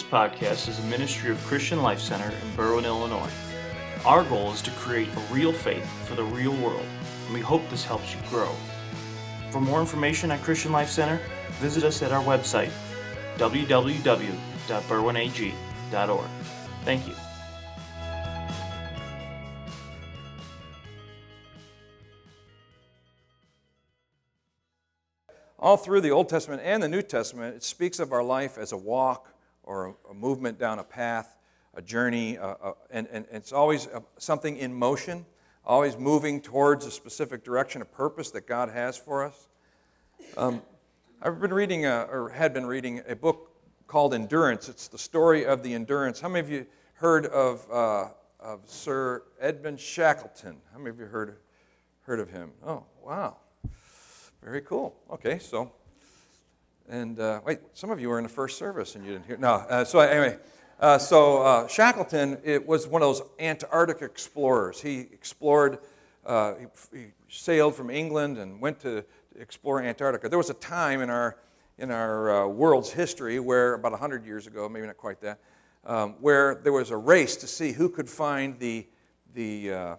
This podcast is a ministry of Christian Life Center in Berwyn, Illinois. Our goal is to create a real faith for the real world, and we hope this helps you grow. For more information at Christian Life Center, visit us at our website, www.berwynag.org. Thank you. All through the Old Testament and the New Testament, it speaks of our life as a walk or a, a movement down a path, a journey, uh, uh, and, and, it's always uh, something in motion, always moving towards a specific direction, a purpose that God has for us. Um, I've been reading, a, or had been reading, a book called Endurance. It's the story of the endurance. How many of you heard of, uh, of Sir Edmund Shackleton? How many of you heard, heard of him? Oh, wow. Very cool. Okay, so, and uh, wait, some of you were in the first service and you didn't hear. No, uh, so anyway, uh, so uh, Shackleton it was one of those Antarctic explorers. He explored, uh, he, he, sailed from England and went to explore Antarctica. There was a time in our in our uh, world's history where about 100 years ago, maybe not quite that, um, where there was a race to see who could find the the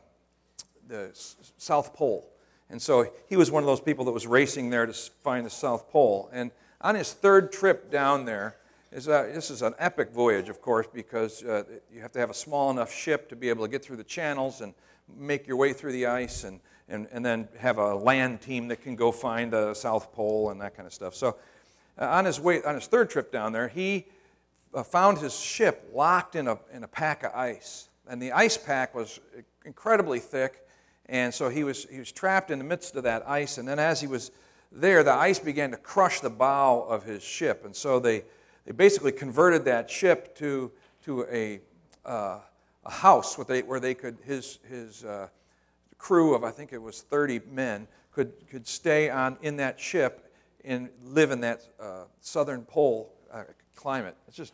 the South Pole. And so he was one of those people that was racing there to find the South Pole. And on his third trip down there, is a, this is an epic voyage, of course, because uh, you have to have a small enough ship to be able to get through the channels and make your way through the ice, and, and, and then have a land team that can go find the South Pole and that kind of stuff. So, uh, on his way, on his third trip down there, he uh, found his ship locked in a, in a pack of ice, and the ice pack was incredibly thick and so he was, he was trapped in the midst of that ice. And then as he was there, the ice began to crush the bow of his ship. And so they, they basically converted that ship to, to a, uh, a house where they, where they could, his, his uh, crew of, I think it was 30 men, could, could stay on, in that ship and live in that uh, southern pole uh, climate. It's just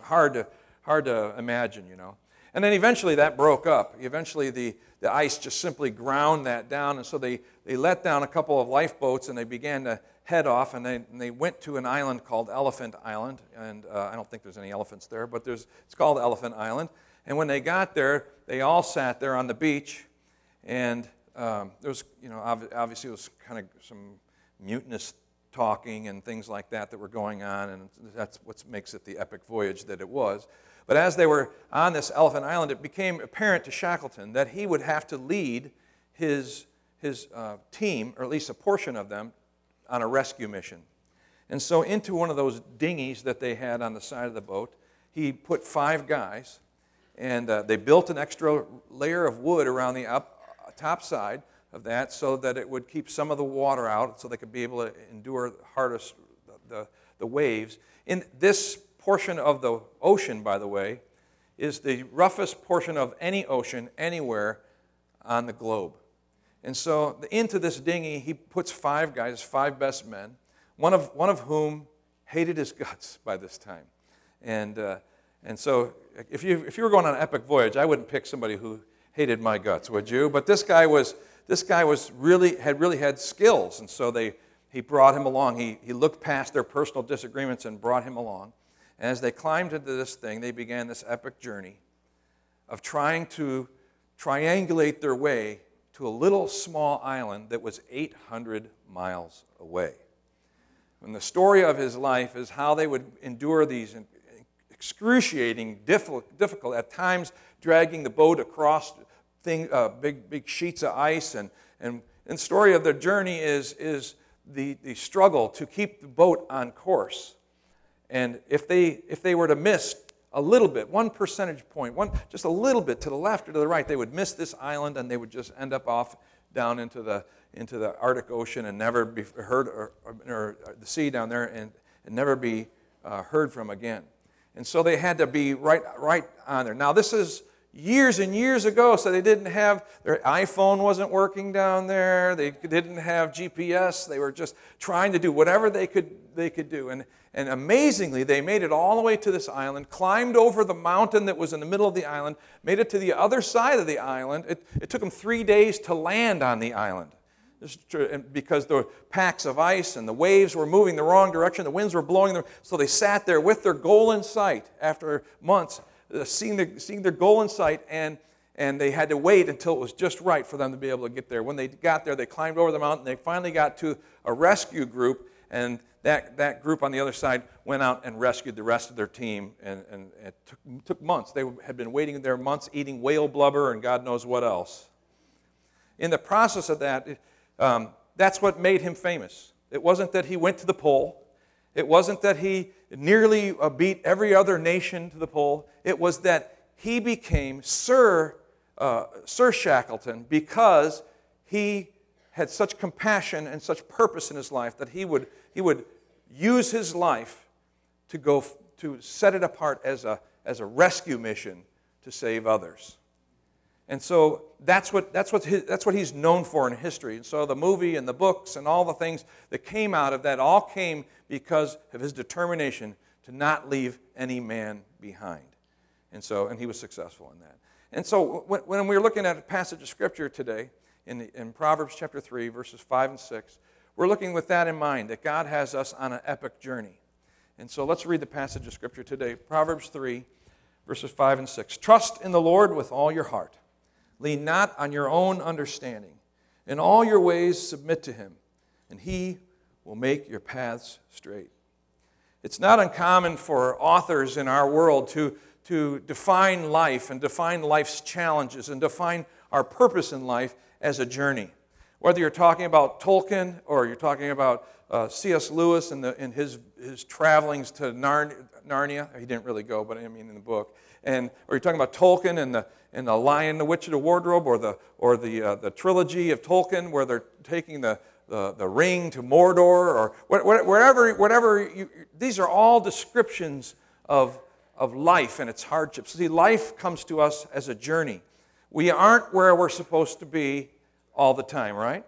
hard to, hard to imagine, you know. And then eventually that broke up. Eventually the, the ice just simply ground that down. And so they, they let down a couple of lifeboats and they began to head off. And they, and they went to an island called Elephant Island. And uh, I don't think there's any elephants there, but there's, it's called Elephant Island. And when they got there, they all sat there on the beach. And um, there was, you know, obviously it was kind of some mutinous talking and things like that that were going on. And that's what makes it the epic voyage that it was. But as they were on this Elephant Island, it became apparent to Shackleton that he would have to lead his, his uh, team, or at least a portion of them, on a rescue mission. And so, into one of those dinghies that they had on the side of the boat, he put five guys, and uh, they built an extra layer of wood around the up, top side of that so that it would keep some of the water out so they could be able to endure the hardest the, the, the waves. In this portion of the ocean, by the way, is the roughest portion of any ocean anywhere on the globe. And so into this dinghy, he puts five guys, five best men, one of, one of whom hated his guts by this time. And, uh, and so if you, if you were going on an epic voyage, I wouldn't pick somebody who hated my guts, would you? But this guy was, this guy was really, had really had skills. And so they, he brought him along. He, he looked past their personal disagreements and brought him along. And as they climbed into this thing, they began this epic journey of trying to triangulate their way to a little small island that was 800 miles away. And the story of his life is how they would endure these excruciating, difficult, at times dragging the boat across thing, uh, big, big sheets of ice. And, and, and the story of their journey is, is the, the struggle to keep the boat on course and if they, if they were to miss a little bit, one percentage point, one, just a little bit to the left or to the right, they would miss this island and they would just end up off down into the, into the Arctic Ocean and never be heard, or, or, or the sea down there, and, and never be uh, heard from again. And so they had to be right, right on there. Now, this is years and years ago, so they didn't have, their iPhone wasn't working down there, they didn't have GPS, they were just trying to do whatever they could, they could do. And, and amazingly, they made it all the way to this island, climbed over the mountain that was in the middle of the island, made it to the other side of the island. It, it took them three days to land on the island. because the packs of ice and the waves were moving the wrong direction, the winds were blowing them. So they sat there with their goal in sight after months, seeing, the, seeing their goal in sight, and, and they had to wait until it was just right for them to be able to get there. When they got there, they climbed over the mountain. They finally got to a rescue group, and that, that group on the other side went out and rescued the rest of their team. And, and it took, took months. They had been waiting there months, eating whale blubber and God knows what else. In the process of that, um, that's what made him famous. It wasn't that he went to the pole. It wasn't that he nearly beat every other nation to the pole. It was that he became Sir, uh, Sir Shackleton because he had such compassion and such purpose in his life that he would, he would use his life to go to set it apart as a, as a rescue mission to save others. And so that's what, that's, what his, that's what he's known for in history. And so the movie and the books and all the things that came out of that all came because of his determination to not leave any man behind. And so, and he was successful in that. And so when, when we're looking at a passage of scripture today, in, the, in Proverbs chapter 3, verses 5 and 6, we're looking with that in mind, that God has us on an epic journey. And so let's read the passage of scripture today. Proverbs 3, verses 5 and 6. Trust in the Lord with all your heart Lean not on your own understanding. In all your ways, submit to him, and he will make your paths straight. It's not uncommon for authors in our world to, to define life and define life's challenges and define our purpose in life as a journey. Whether you're talking about Tolkien or you're talking about uh, C.S. Lewis and, in his, his travelings to Narnia, he didn't really go, but I mean in the book, and or you're talking about Tolkien and the and the Lion, the Witch, the Wardrobe, or the or the uh, the trilogy of Tolkien, where they're taking the the, the ring to Mordor, or whatever whatever. You, these are all descriptions of of life and its hardships. See, life comes to us as a journey. We aren't where we're supposed to be all the time, right?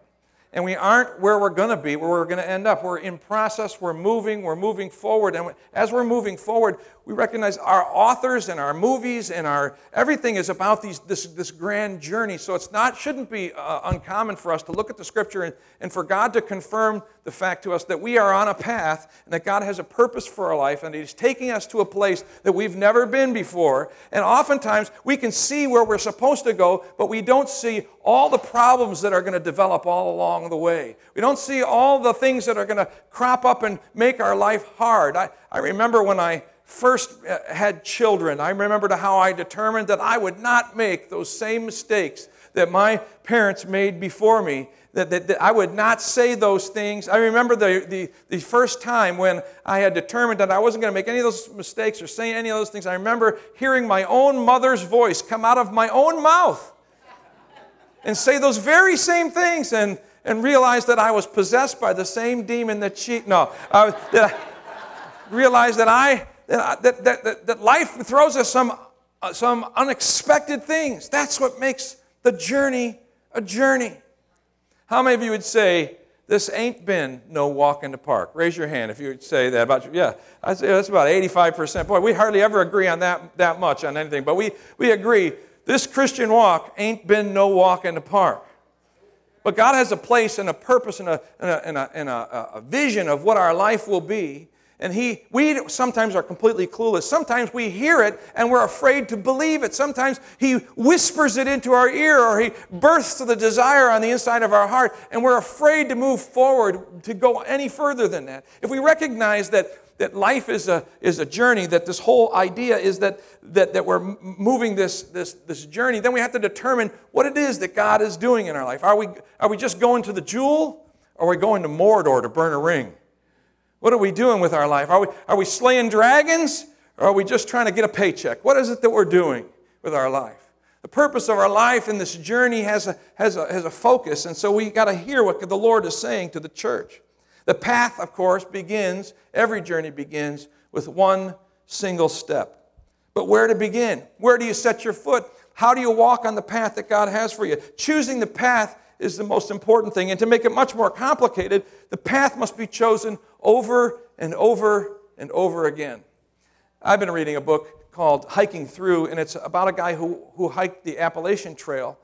And we aren't where we're going to be, where we're going to end up. We're in process, we're moving, we're moving forward. And as we're moving forward, we recognize our authors and our movies and our everything is about these, this, this grand journey. So it's not, shouldn't be uh, uncommon for us to look at the scripture and, and for God to confirm the fact to us that we are on a path and that God has a purpose for our life and He's taking us to a place that we've never been before. And oftentimes we can see where we're supposed to go, but we don't see all the problems that are going to develop all along the way. We don't see all the things that are going to crop up and make our life hard. I, I remember when I first uh, had children, I remembered how I determined that I would not make those same mistakes that my parents made before me. That, that, that, I would not say those things. I remember the, the, the first time when I had determined that I wasn't going to make any of those mistakes or say any of those things. I remember hearing my own mother's voice come out of my own mouth and say those very same things and, and realize that I was possessed by the same demon that she, no, uh, that I realized that I, that, that, that, that life throws us some, uh, some unexpected things. That's what makes the journey a journey. How many of you would say, this ain't been no walk in the park? Raise your hand if you would say that about. Yeah, I'd say that's about 85%. Boy, we hardly ever agree on that, that much on anything, but we, we agree this Christian walk ain't been no walk in the park. But God has a place and a purpose and a, and a, and a, and a, a vision of what our life will be. And he, we sometimes are completely clueless. Sometimes we hear it and we're afraid to believe it. Sometimes he whispers it into our ear or he bursts the desire on the inside of our heart and we're afraid to move forward to go any further than that. If we recognize that that life is a, is a journey, that this whole idea is that, that, that we're moving this, this, this journey, then we have to determine what it is that God is doing in our life. Are we, are we just going to the jewel? Or are we going to Mordor to burn a ring? What are we doing with our life? Are we, are we slaying dragons? Or are we just trying to get a paycheck? What is it that we're doing with our life? The purpose of our life in this journey has a, has a, has a focus, and so we got to hear what the Lord is saying to the church. The path, of course, begins, every journey begins with one single step. But where to begin? Where do you set your foot? How do you walk on the path that God has for you? Choosing the path is the most important thing. And to make it much more complicated, the path must be chosen over and over and over again. I've been reading a book called Hiking Through, and it's about a guy who, who hiked the Appalachian Trail.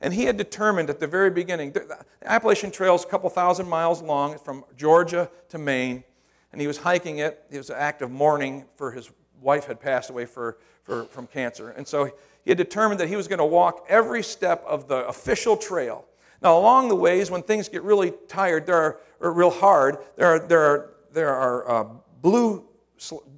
And he had determined at the very beginning, the Appalachian Trail is a couple thousand miles long from Georgia to Maine, and he was hiking it. It was an act of mourning for his wife had passed away for, for, from cancer. And so he had determined that he was going to walk every step of the official trail. Now, along the ways, when things get really tired, there are, or real hard, there are, there are, there are uh, blue,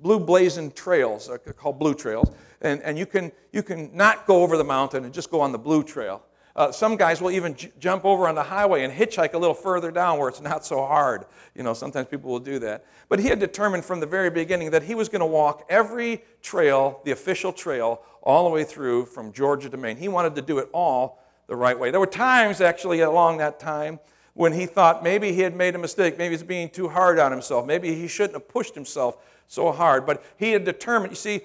blue blazing trails uh, called blue trails. And, and you, can, you can not go over the mountain and just go on the blue trail. Uh, some guys will even j- jump over on the highway and hitchhike a little further down where it's not so hard. You know, sometimes people will do that. But he had determined from the very beginning that he was going to walk every trail, the official trail, all the way through from Georgia to Maine. He wanted to do it all the right way. There were times, actually, along that time when he thought maybe he had made a mistake. Maybe he's being too hard on himself. Maybe he shouldn't have pushed himself so hard. But he had determined, you see,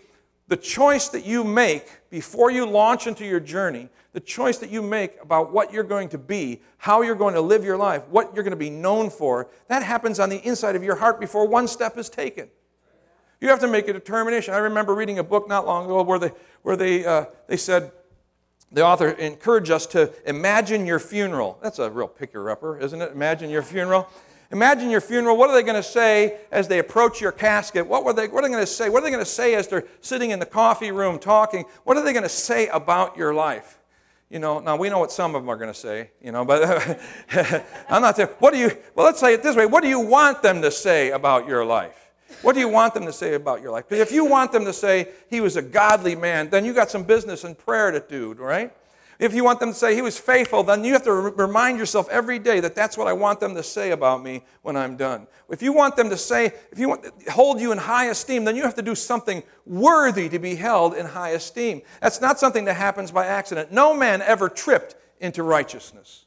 the choice that you make before you launch into your journey, the choice that you make about what you're going to be, how you're going to live your life, what you're going to be known for, that happens on the inside of your heart before one step is taken. You have to make a determination. I remember reading a book not long ago where they, where they, uh, they said, the author encouraged us to imagine your funeral. That's a real picker upper, isn't it? Imagine your funeral. Imagine your funeral. What are they going to say as they approach your casket? What, were they, what are they going to say? What are they going to say as they're sitting in the coffee room talking? What are they going to say about your life? You know, now we know what some of them are going to say, you know, but I'm not there. What do you, well, let's say it this way. What do you want them to say about your life? What do you want them to say about your life? Because if you want them to say he was a godly man, then you got some business and prayer to do, right? If you want them to say he was faithful, then you have to remind yourself every day that that's what I want them to say about me when I'm done. If you want them to say, if you want hold you in high esteem, then you have to do something worthy to be held in high esteem. That's not something that happens by accident. No man ever tripped into righteousness.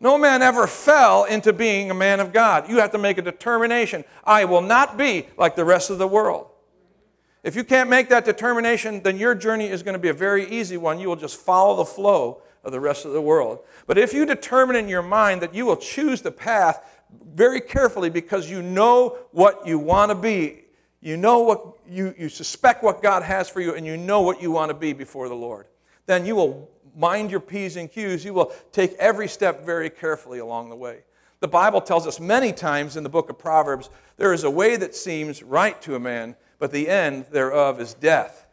No man ever fell into being a man of God. You have to make a determination. I will not be like the rest of the world. If you can't make that determination, then your journey is going to be a very easy one. You will just follow the flow of the rest of the world. But if you determine in your mind that you will choose the path very carefully because you know what you want to be, you know what you, you suspect what God has for you, and you know what you want to be before the Lord, then you will mind your P's and Q's. You will take every step very carefully along the way. The Bible tells us many times in the book of Proverbs there is a way that seems right to a man, but the end thereof is death.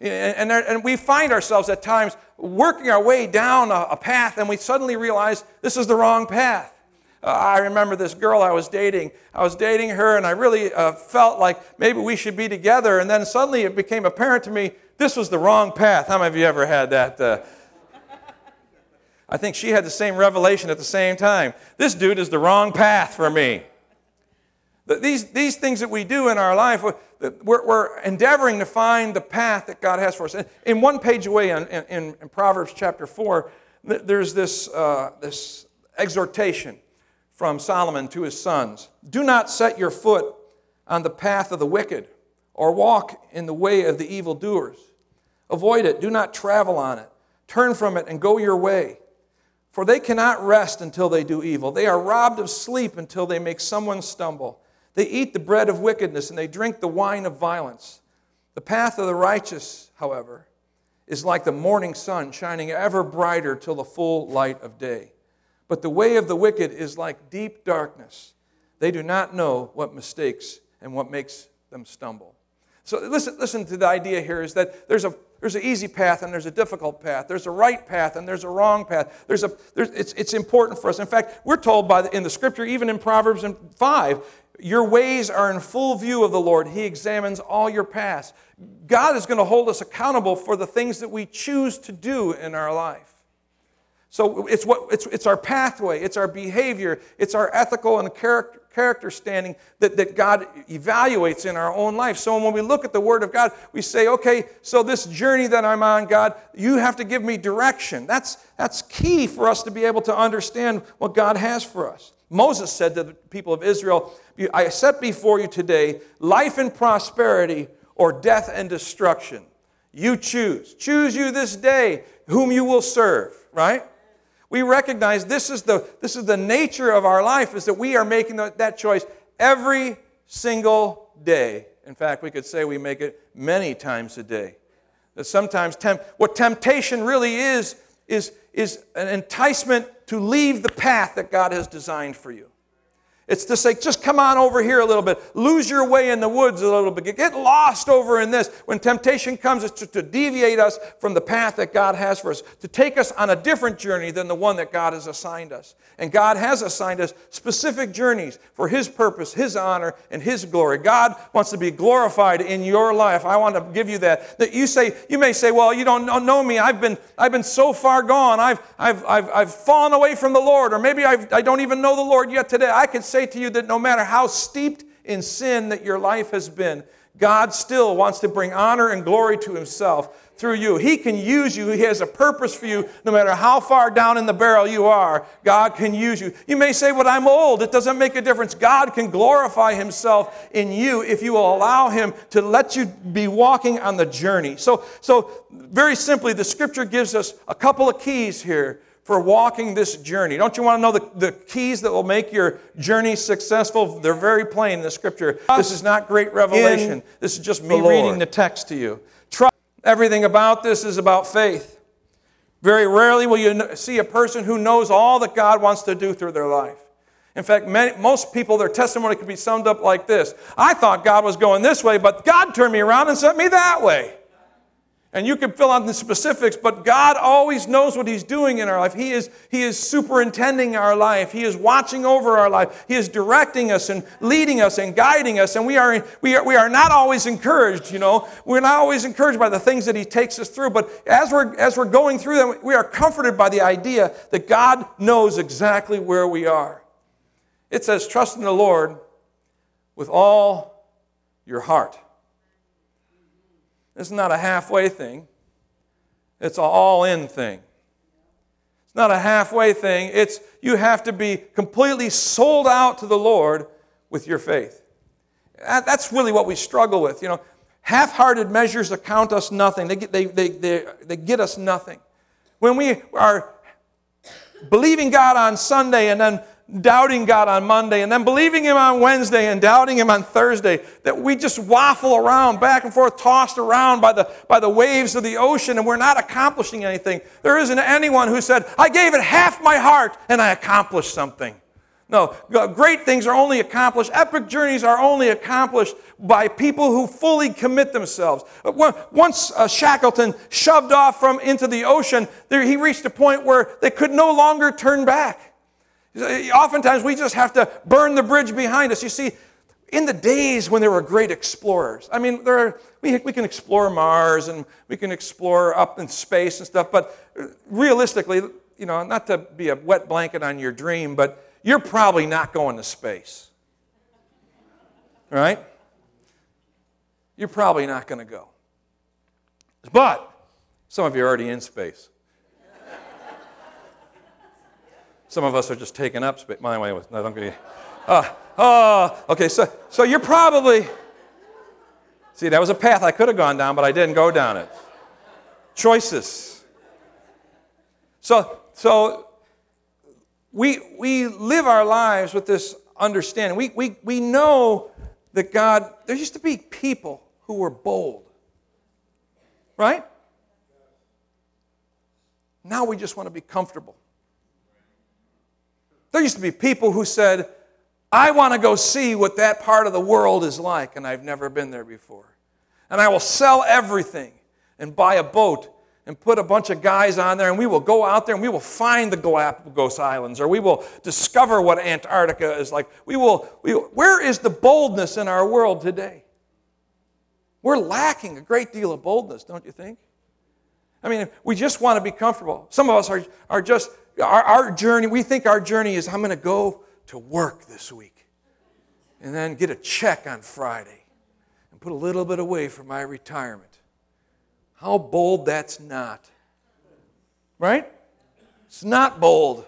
And, there, and we find ourselves at times working our way down a, a, path, and we suddenly realize this is the wrong path. Uh, I remember this girl I was dating. I was dating her, and I really uh, felt like maybe we should be together. And then suddenly it became apparent to me this was the wrong path. How many of you ever had that? Uh, I think she had the same revelation at the same time. This dude is the wrong path for me. These, these things that we do in our life, we're, we're endeavoring to find the path that God has for us. In one page away in, in, in Proverbs chapter 4, there's this, uh, this exhortation from Solomon to his sons Do not set your foot on the path of the wicked, or walk in the way of the evildoers. Avoid it, do not travel on it. Turn from it and go your way. For they cannot rest until they do evil. They are robbed of sleep until they make someone stumble. They eat the bread of wickedness and they drink the wine of violence. The path of the righteous, however, is like the morning sun shining ever brighter till the full light of day. But the way of the wicked is like deep darkness. They do not know what mistakes and what makes them stumble. So listen, listen to the idea here is that there's a there's an easy path and there's a difficult path. There's a right path and there's a wrong path. There's a, there's, it's, it's important for us. In fact, we're told by the, in the scripture, even in Proverbs 5, your ways are in full view of the Lord. He examines all your past. God is going to hold us accountable for the things that we choose to do in our life. So it's, what, it's, it's our pathway, it's our behavior, it's our ethical and character, character standing that, that God evaluates in our own life. So when we look at the Word of God, we say, okay, so this journey that I'm on, God, you have to give me direction. That's, that's key for us to be able to understand what God has for us. Moses said to the people of Israel, I set before you today life and prosperity or death and destruction. You choose. Choose you this day whom you will serve, right? We recognize this is the, this is the nature of our life, is that we are making that choice every single day. In fact, we could say we make it many times a day. That sometimes temp- what temptation really is is, is an enticement to leave the path that God has designed for you. It's to say, just come on over here a little bit. Lose your way in the woods a little bit. Get lost over in this. When temptation comes, it's to, to, deviate us from the path that God has for us, to take us on a different journey than the one that God has assigned us. And God has assigned us specific journeys for His purpose, His honor, and His glory. God wants to be glorified in your life. I want to give you that. That you say, you may say, well, you don't know me. I've been, I've been so far gone. I've, I've, I've, I've fallen away from the Lord, or maybe I've, I don't even know the Lord yet today. I could say, say to you that no matter how steeped in sin that your life has been, God still wants to bring honor and glory to Himself through you. He can use you. He has a purpose for you. No matter how far down in the barrel you are, God can use you. You may say, But I'm old. It doesn't make a difference. God can glorify Himself in you if you will allow Him to let you be walking on the journey. So, so very simply, the scripture gives us a couple of keys here for walking this journey. Don't you want to know the, the keys that will make your journey successful? They're very plain in the scripture. This is not great revelation. In this is just me the reading the text to you. Trust. Everything about this is about faith. Very rarely will you see a person who knows all that God wants to do through their life. In fact, many, most people, their testimony could be summed up like this I thought God was going this way, but God turned me around and sent me that way. And you can fill out the specifics, but God always knows what He's doing in our life. He is, he is superintending our life. He is watching over our life. He is directing us and leading us and guiding us. And we are, we are, we are not always encouraged, you know. We're not always encouraged by the things that He takes us through. But as we're, as we're going through them, we are comforted by the idea that God knows exactly where we are. It says, trust in the Lord with all your heart. It's not a halfway thing, it's an all in thing. It's not a halfway thing. It's you have to be completely sold out to the Lord with your faith. That's really what we struggle with. You know, half hearted measures account us nothing, they get, they, they, they, they get us nothing. When we are believing God on Sunday and then doubting God on Monday and then believing Him on Wednesday and doubting Him on Thursday, that we just waffle around, back and forth, tossed around by the, by the waves of the ocean, and we're not accomplishing anything. There isn't anyone who said, I gave it half my heart and I accomplished something. No, great things are only accomplished, epic journeys are only accomplished by people who fully commit themselves. Once uh, Shackleton shoved off from into the ocean, he reached a point where they could no longer turn back. Oftentimes we just have to burn the bridge behind us. You see, in the days when there were great explorers, I mean, there are, we, we can explore Mars and we can explore up in space and stuff, but realistically, you know, not to be a wet blanket on your dream, but you're probably not going to space. Right? You're probably not going to go. But some of you are already in space. Some of us are just taking up space. My way was, no, don't get uh, oh, okay, so, so you're probably, see, that was a path I could have gone down, but I didn't go down it. Choices. So, so we, we live our lives with this understanding. We, we, we know that God, there used to be people who were bold, right? Now we just want to be comfortable. There used to be people who said, I want to go see what that part of the world is like, and I've never been there before. And I will sell everything and buy a boat and put a bunch of guys on there, and we will go out there and we will find the Galapagos Islands, or we will discover what Antarctica is like. We will, we where is the boldness in our world today? We're lacking a great deal of boldness, don't you think? I mean, we just want to be comfortable. Some of us are, are just our, our journey, we think our journey is I'm going to go to work this week and then get a check on Friday and put a little bit away for my retirement. How bold that's not. Right? It's not bold.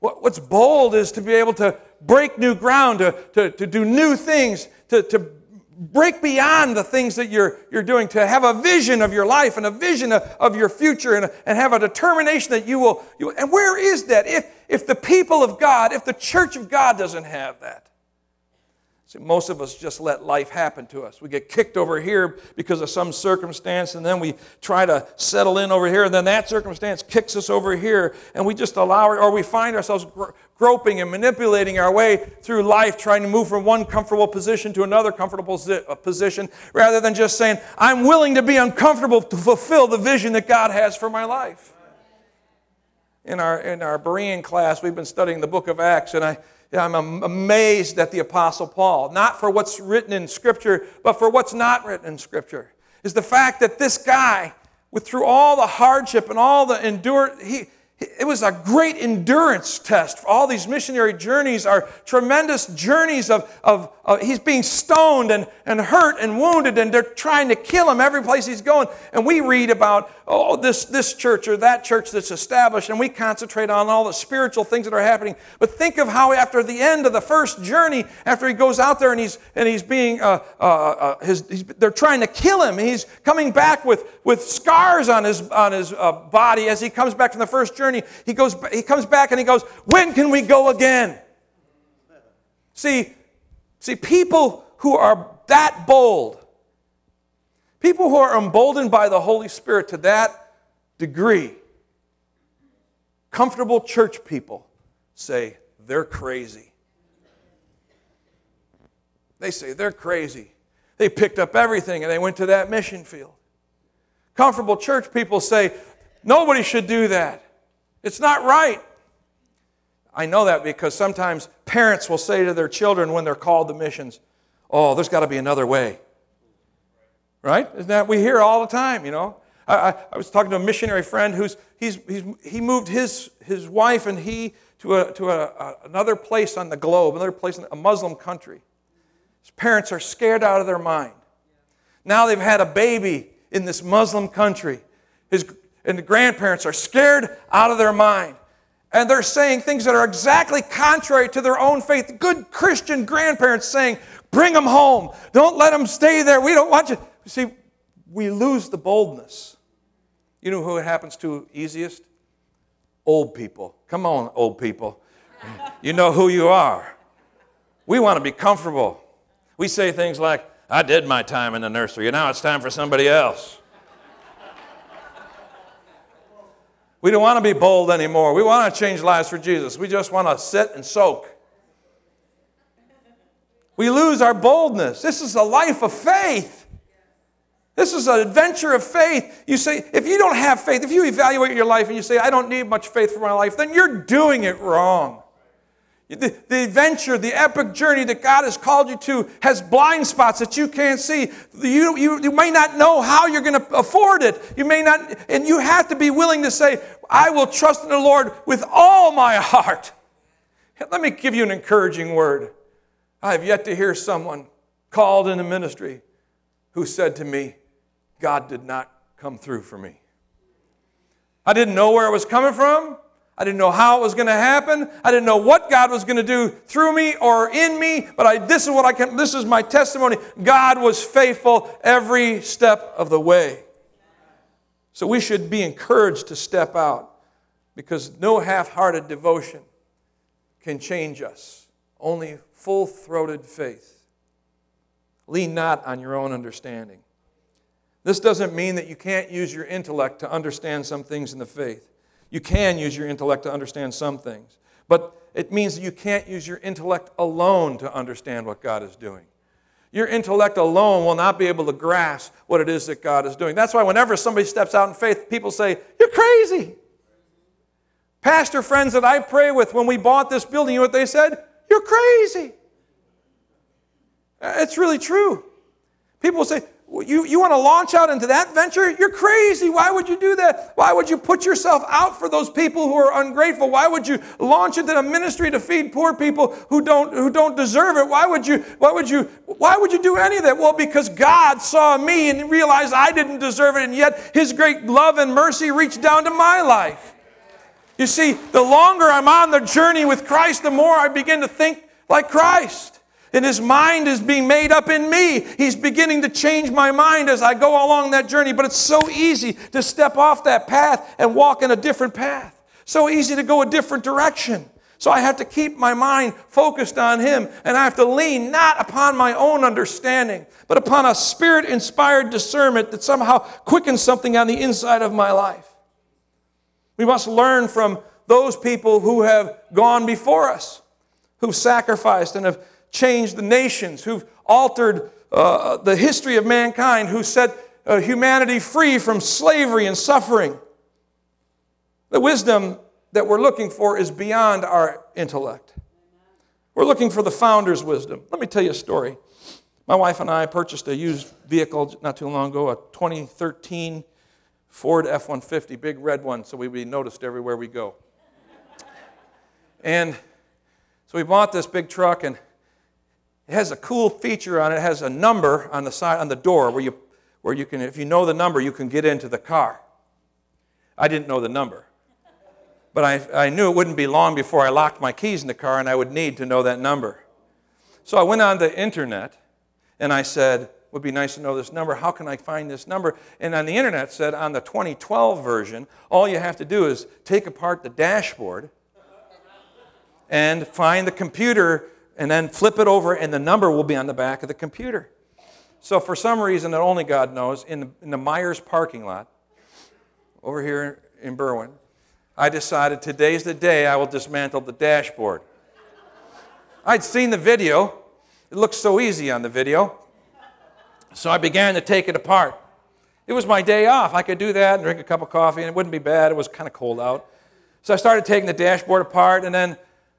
What, What's bold is to be able to break new ground, to, to, to do new things, to, to break beyond the things that you're, you're doing, to have a vision of your life and a vision of, of your future and, and have a determination that you will, you, and where is that? If, if the people of God, if the church of God doesn't have that, See, most of us just let life happen to us. We get kicked over here because of some circumstance, and then we try to settle in over here, and then that circumstance kicks us over here, and we just allow it, or we find ourselves groping and manipulating our way through life, trying to move from one comfortable position to another comfortable uh, position, rather than just saying, I'm willing to be uncomfortable to fulfill the vision that God has for my life. In our, in our Berean class, we've been studying the book of Acts, and I I'm amazed at the Apostle Paul, not for what's written in Scripture, but for what's not written in Scripture, is the fact that this guy, with through all the hardship and all the endure, he, it was a great endurance test. All these missionary journeys are tremendous journeys of, of, of, he's being stoned and, and hurt and wounded, and they're trying to kill him every place he's going. And we read about, oh, this, this church or that church that's established, and we concentrate on all the spiritual things that are happening. But think of how after the end of the first journey, after he goes out there and he's, and he's being, uh, uh, uh, his, they're trying to kill him, he's coming back with, with scars on his, on his uh, body as he comes back from the first journey journey. He, goes, he comes back and he goes, When can we go again? See, see, people who are that bold, people who are emboldened by the Holy Spirit to that degree, comfortable church people say they're crazy. They say they're crazy. They picked up everything and they went to that mission field. Comfortable church people say nobody should do that. It's not right. I know that because sometimes parents will say to their children when they're called to missions, Oh, there's got to be another way. Right? Isn't that we hear all the time, you know? I, I, I was talking to a missionary friend who's he's, he's, he moved his, his wife and he to, a, to a, a, another place on the globe, another place in a Muslim country. His parents are scared out of their mind. Now they've had a baby in this Muslim country. His, and the grandparents are scared out of their mind. And they're saying things that are exactly contrary to their own faith. Good Christian grandparents saying, Bring them home. Don't let them stay there. We don't want you. See, we lose the boldness. You know who it happens to easiest? Old people. Come on, old people. You know who you are. We want to be comfortable. We say things like, I did my time in the nursery, and now it's time for somebody else. We don't want to be bold anymore. We want to change lives for Jesus. We just want to sit and soak. We lose our boldness. This is a life of faith. This is an adventure of faith. You say, if you don't have faith, if you evaluate your life and you say, I don't need much faith for my life, then you're doing it wrong. The, the, adventure, the epic journey that God has called you to has blind spots that you can't see. You, you, you may not know how you're going to afford it. You may not, and you have to be willing to say, I will trust in the Lord with all my heart. Let me give you an encouraging word. I have yet to hear someone called in the ministry who said to me, God did not come through for me. I didn't know where it was coming from. I didn't know how it was going to happen. I didn't know what God was going to do through me or in me, but I, this is what I can, this is my testimony. God was faithful every step of the way. So we should be encouraged to step out because no half hearted devotion can change us, only full throated faith. Lean not on your own understanding. This doesn't mean that you can't use your intellect to understand some things in the faith. You can use your intellect to understand some things, but it means that you can't use your intellect alone to understand what God is doing. Your intellect alone will not be able to grasp what it is that God is doing. That's why whenever somebody steps out in faith, people say, You're crazy. Pastor friends that I pray with, when we bought this building, you know what they said? You're crazy. Uh, it's really true. People say, you, you want to launch out into that venture? You're crazy. Why would you do that? Why would you put yourself out for those people who are ungrateful? Why would you launch into a ministry to feed poor people who don't, who don't deserve it? Why would, you, why, would you, why would you do any of that? Well, because God saw me and realized I didn't deserve it, and yet His great love and mercy reached down to my life. You see, the longer I'm on the journey with Christ, the more I begin to think like Christ and his mind is being made up in me. He's beginning to change my mind as I go along that journey. But it's so easy to step off that path and walk in a different path. So easy to go a different direction. So I have to keep my mind focused on Him, and I have to lean not upon my own understanding, but upon a spirit inspired discernment that somehow quickens something on the inside of my life. We must learn from those people who have gone before us, who've sacrificed and have changed the nations, who've altered uh, the history of mankind, who set uh, humanity free from slavery and suffering. The wisdom that we're looking for is beyond our intellect. We're looking for the founder's wisdom. Let me tell you a story. My wife and I purchased a used vehicle not too long ago, a 2013 Ford F 150, big red one, so we'd be noticed everywhere we go. and so we bought this big truck, and it has a cool feature on it. It has a number on the side, on the door, where you, where you can, if you know the number, you can get into the car. I didn't know the number. But I, I knew it wouldn't be long before I locked my keys in the car and I would need to know that number. So I went on the internet and I said, would be nice to know this number. How can I find this number? And on the internet said on the 2012 version, all you have to do is take apart the dashboard and find the computer and then flip it over and the number will be on the back of the computer. So for some reason that only God knows, in the, in the Myers parking lot over here in Berwyn, I decided today's the day I will dismantle the dashboard. I'd seen the video. It looked so easy on the video. So I began to take it apart. It was my day off. I could do that and drink a cup of coffee, and it wouldn't be bad. It was kind of cold out. So I started taking the dashboard apart, and then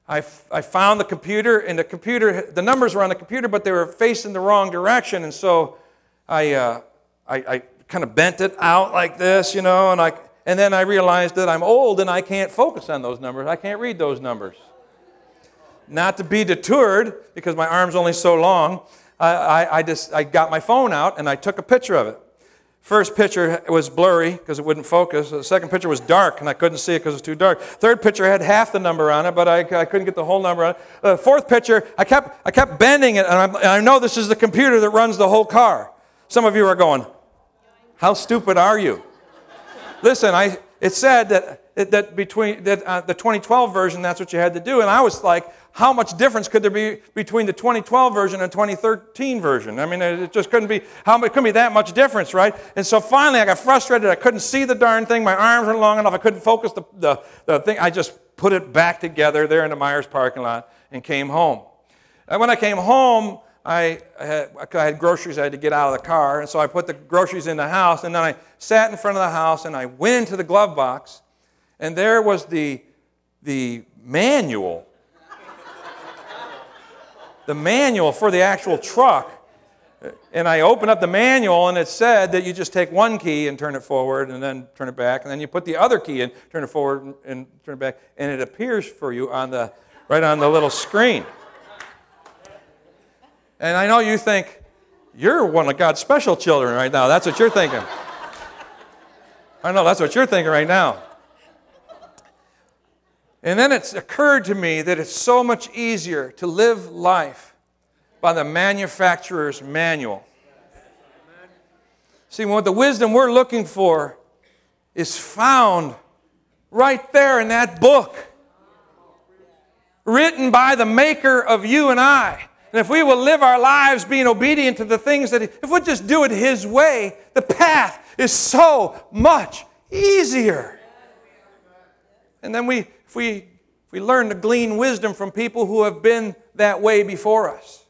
I, I found the computer, and the computer, the numbers were on the computer, but they were facing the wrong direction. And so I, uh, I, I kind of bent it out like this, you know, and I, and then I realized that I'm old and I can't focus on those numbers. I can't read those numbers. Not to be deterred, because my arm's only so long, I, I, I just I got my phone out and I took a picture of it. First picture was blurry because it wouldn't focus. The second picture was dark and I couldn't see it because it was too dark. Third picture had half the number on it, but I, I couldn't get the whole number on it. Uh, fourth picture, I kept, I kept bending it, and, and I know this is the computer that runs the whole car. Some of you are going, How stupid are you? Listen, I, it said that, that between that, uh, the 2012 version, that's what you had to do. And I was like, how much difference could there be between the 2012 version and 2013 version? I mean, it just couldn't be, how it couldn't be that much difference, right? And so finally I got frustrated. I couldn't see the darn thing. My arms weren't long enough. I couldn't focus the, the, the thing. I just put it back together there in the Myers parking lot and came home. And when I came home, I had, I had groceries I had to get out of the car, and so I put the groceries in the house, and then I sat in front of the house and I went into the glove box, and there was the, the manual. The manual for the actual truck. And I opened up the manual, and it said that you just take one key and turn it forward, and then turn it back, and then you put the other key and turn it forward and turn it back, and it appears for you on the right on the little screen. And I know you think, you're one of God's special children right now. That's what you're thinking. I know that's what you're thinking right now. And then it's occurred to me that it's so much easier to live life by the manufacturer's manual. See, what the wisdom we're looking for is found right there in that book, written by the maker of you and I. And if we will live our lives being obedient to the things that, if we just do it His way, the path is so much easier. And then we, if we, if we learn to glean wisdom from people who have been that way before us,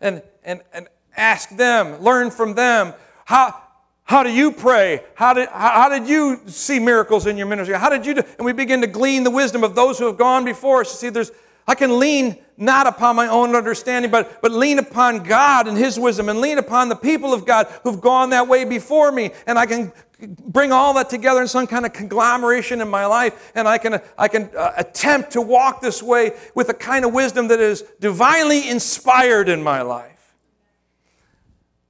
and, and, and ask them, learn from them, how, how do you pray? How did, how did you see miracles in your ministry? How did you do? And we begin to glean the wisdom of those who have gone before us. See, there's, I can lean not upon my own understanding, but, but lean upon God and His wisdom and lean upon the people of God who've gone that way before me. And I can bring all that together in some kind of conglomeration in my life. And I can, I can uh, attempt to walk this way with a kind of wisdom that is divinely inspired in my life.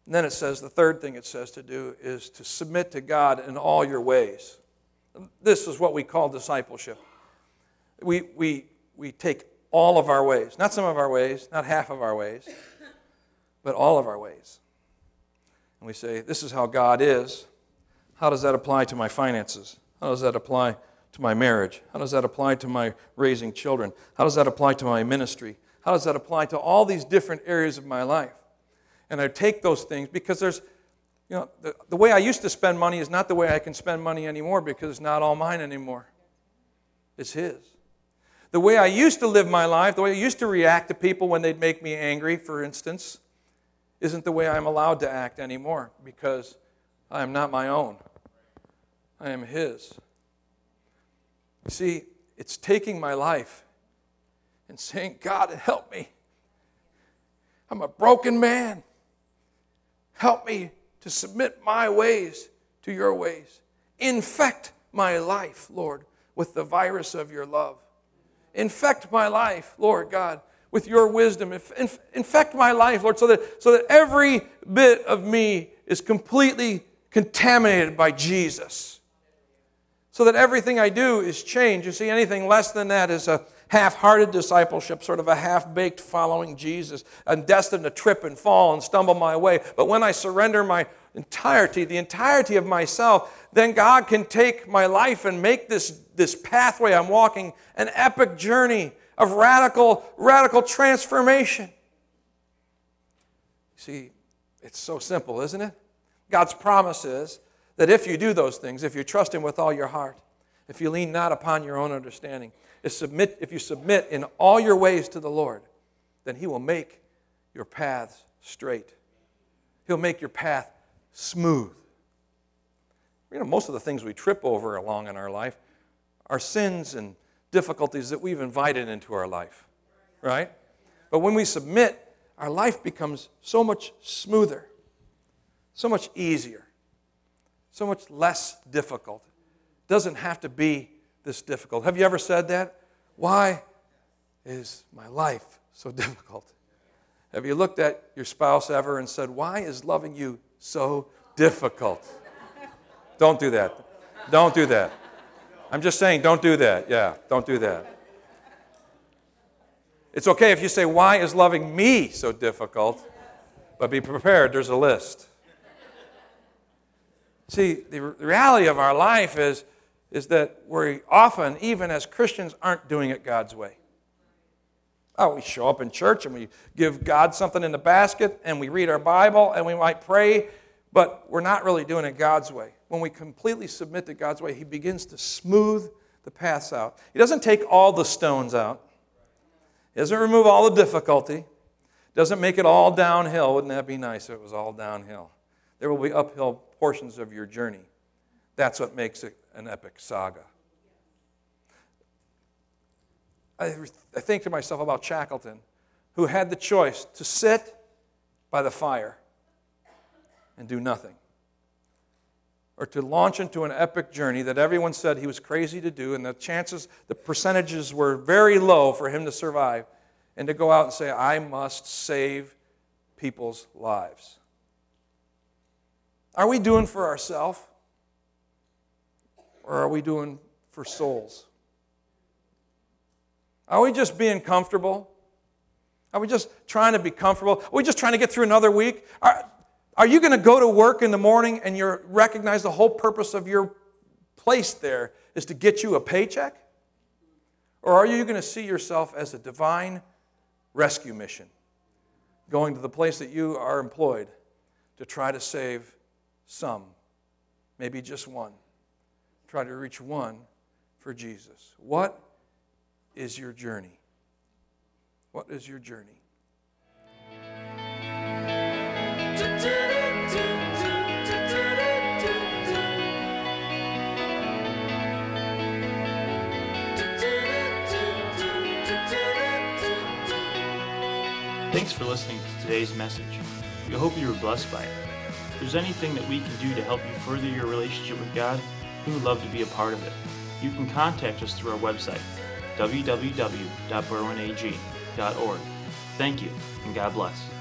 And then it says, the third thing it says to do is to submit to God in all your ways. This is what we call discipleship. We, we, we take all of our ways. Not some of our ways, not half of our ways, but all of our ways. And we say, This is how God is. How does that apply to my finances? How does that apply to my marriage? How does that apply to my raising children? How does that apply to my ministry? How does that apply to all these different areas of my life? And I take those things because there's, you know, the, the way I used to spend money is not the way I can spend money anymore because it's not all mine anymore. It's His. The way I used to live my life, the way I used to react to people when they'd make me angry, for instance, isn't the way I'm allowed to act anymore because I am not my own. I am His. See, it's taking my life and saying, God, help me. I'm a broken man. Help me to submit my ways to your ways. Infect my life, Lord, with the virus of your love. Infect my life, Lord God, with your wisdom. Infect my life, Lord, so that, so that every bit of me is completely contaminated by Jesus. So that everything I do is changed. You see, anything less than that is a half hearted discipleship, sort of a half baked following Jesus. I'm destined to trip and fall and stumble my way. But when I surrender my entirety, the entirety of myself, then God can take my life and make this, this pathway I'm walking an epic journey of radical, radical transformation. See, it's so simple, isn't it? God's promise is that if you do those things, if you trust Him with all your heart, if you lean not upon your own understanding, if, submit, if you submit in all your ways to the Lord, then He will make your paths straight. He'll make your path smooth. You know, most of the things we trip over along in our life are sins and difficulties that we've invited into our life, right? But when we submit, our life becomes so much smoother so much easier, so much less difficult. It doesn't have to be this difficult. Have you ever said that? Why is my life so difficult? Have you looked at your spouse ever and said, Why is loving you so difficult? don't do that. Don't do that. I'm just saying, don't do that. Yeah, don't do that. It's okay if you say, Why is loving me so difficult? But be prepared, there's a list. See, the reality of our life is, is that we often, even as Christians, aren't doing it God's way. Oh, we show up in church and we give God something in the basket and we read our Bible and we might pray, but we're not really doing it God's way. When we completely submit to God's way, He begins to smooth the paths out. He doesn't take all the stones out, He doesn't remove all the difficulty, doesn't make it all downhill. Wouldn't that be nice if it was all downhill? There will be uphill portions of your journey. That's what makes it an epic saga. I, think to myself about Shackleton, who had the choice to sit by the fire and do nothing, or to launch into an epic journey that everyone said he was crazy to do, and the chances, the percentages were very low for him to survive, and to go out and say, I must save people's lives. Are we doing for ourselves? Or are we doing for souls? Are we just being comfortable? Are we just trying to be comfortable? Are we just trying to get through another week? Are, are you going to go to work in the morning and you recognize the whole purpose of your place there is to get you a paycheck? Or are you going to see yourself as a divine rescue mission, going to the place that you are employed to try to save some, maybe just one. Try to reach one for Jesus. What is your journey? What is your journey? Thanks for listening to today's message. We hope you were blessed by it. If there's anything that we can do to help you further your relationship with God, we would love to be a part of it. You can contact us through our website, www.berwynag.org. Thank you, and God bless.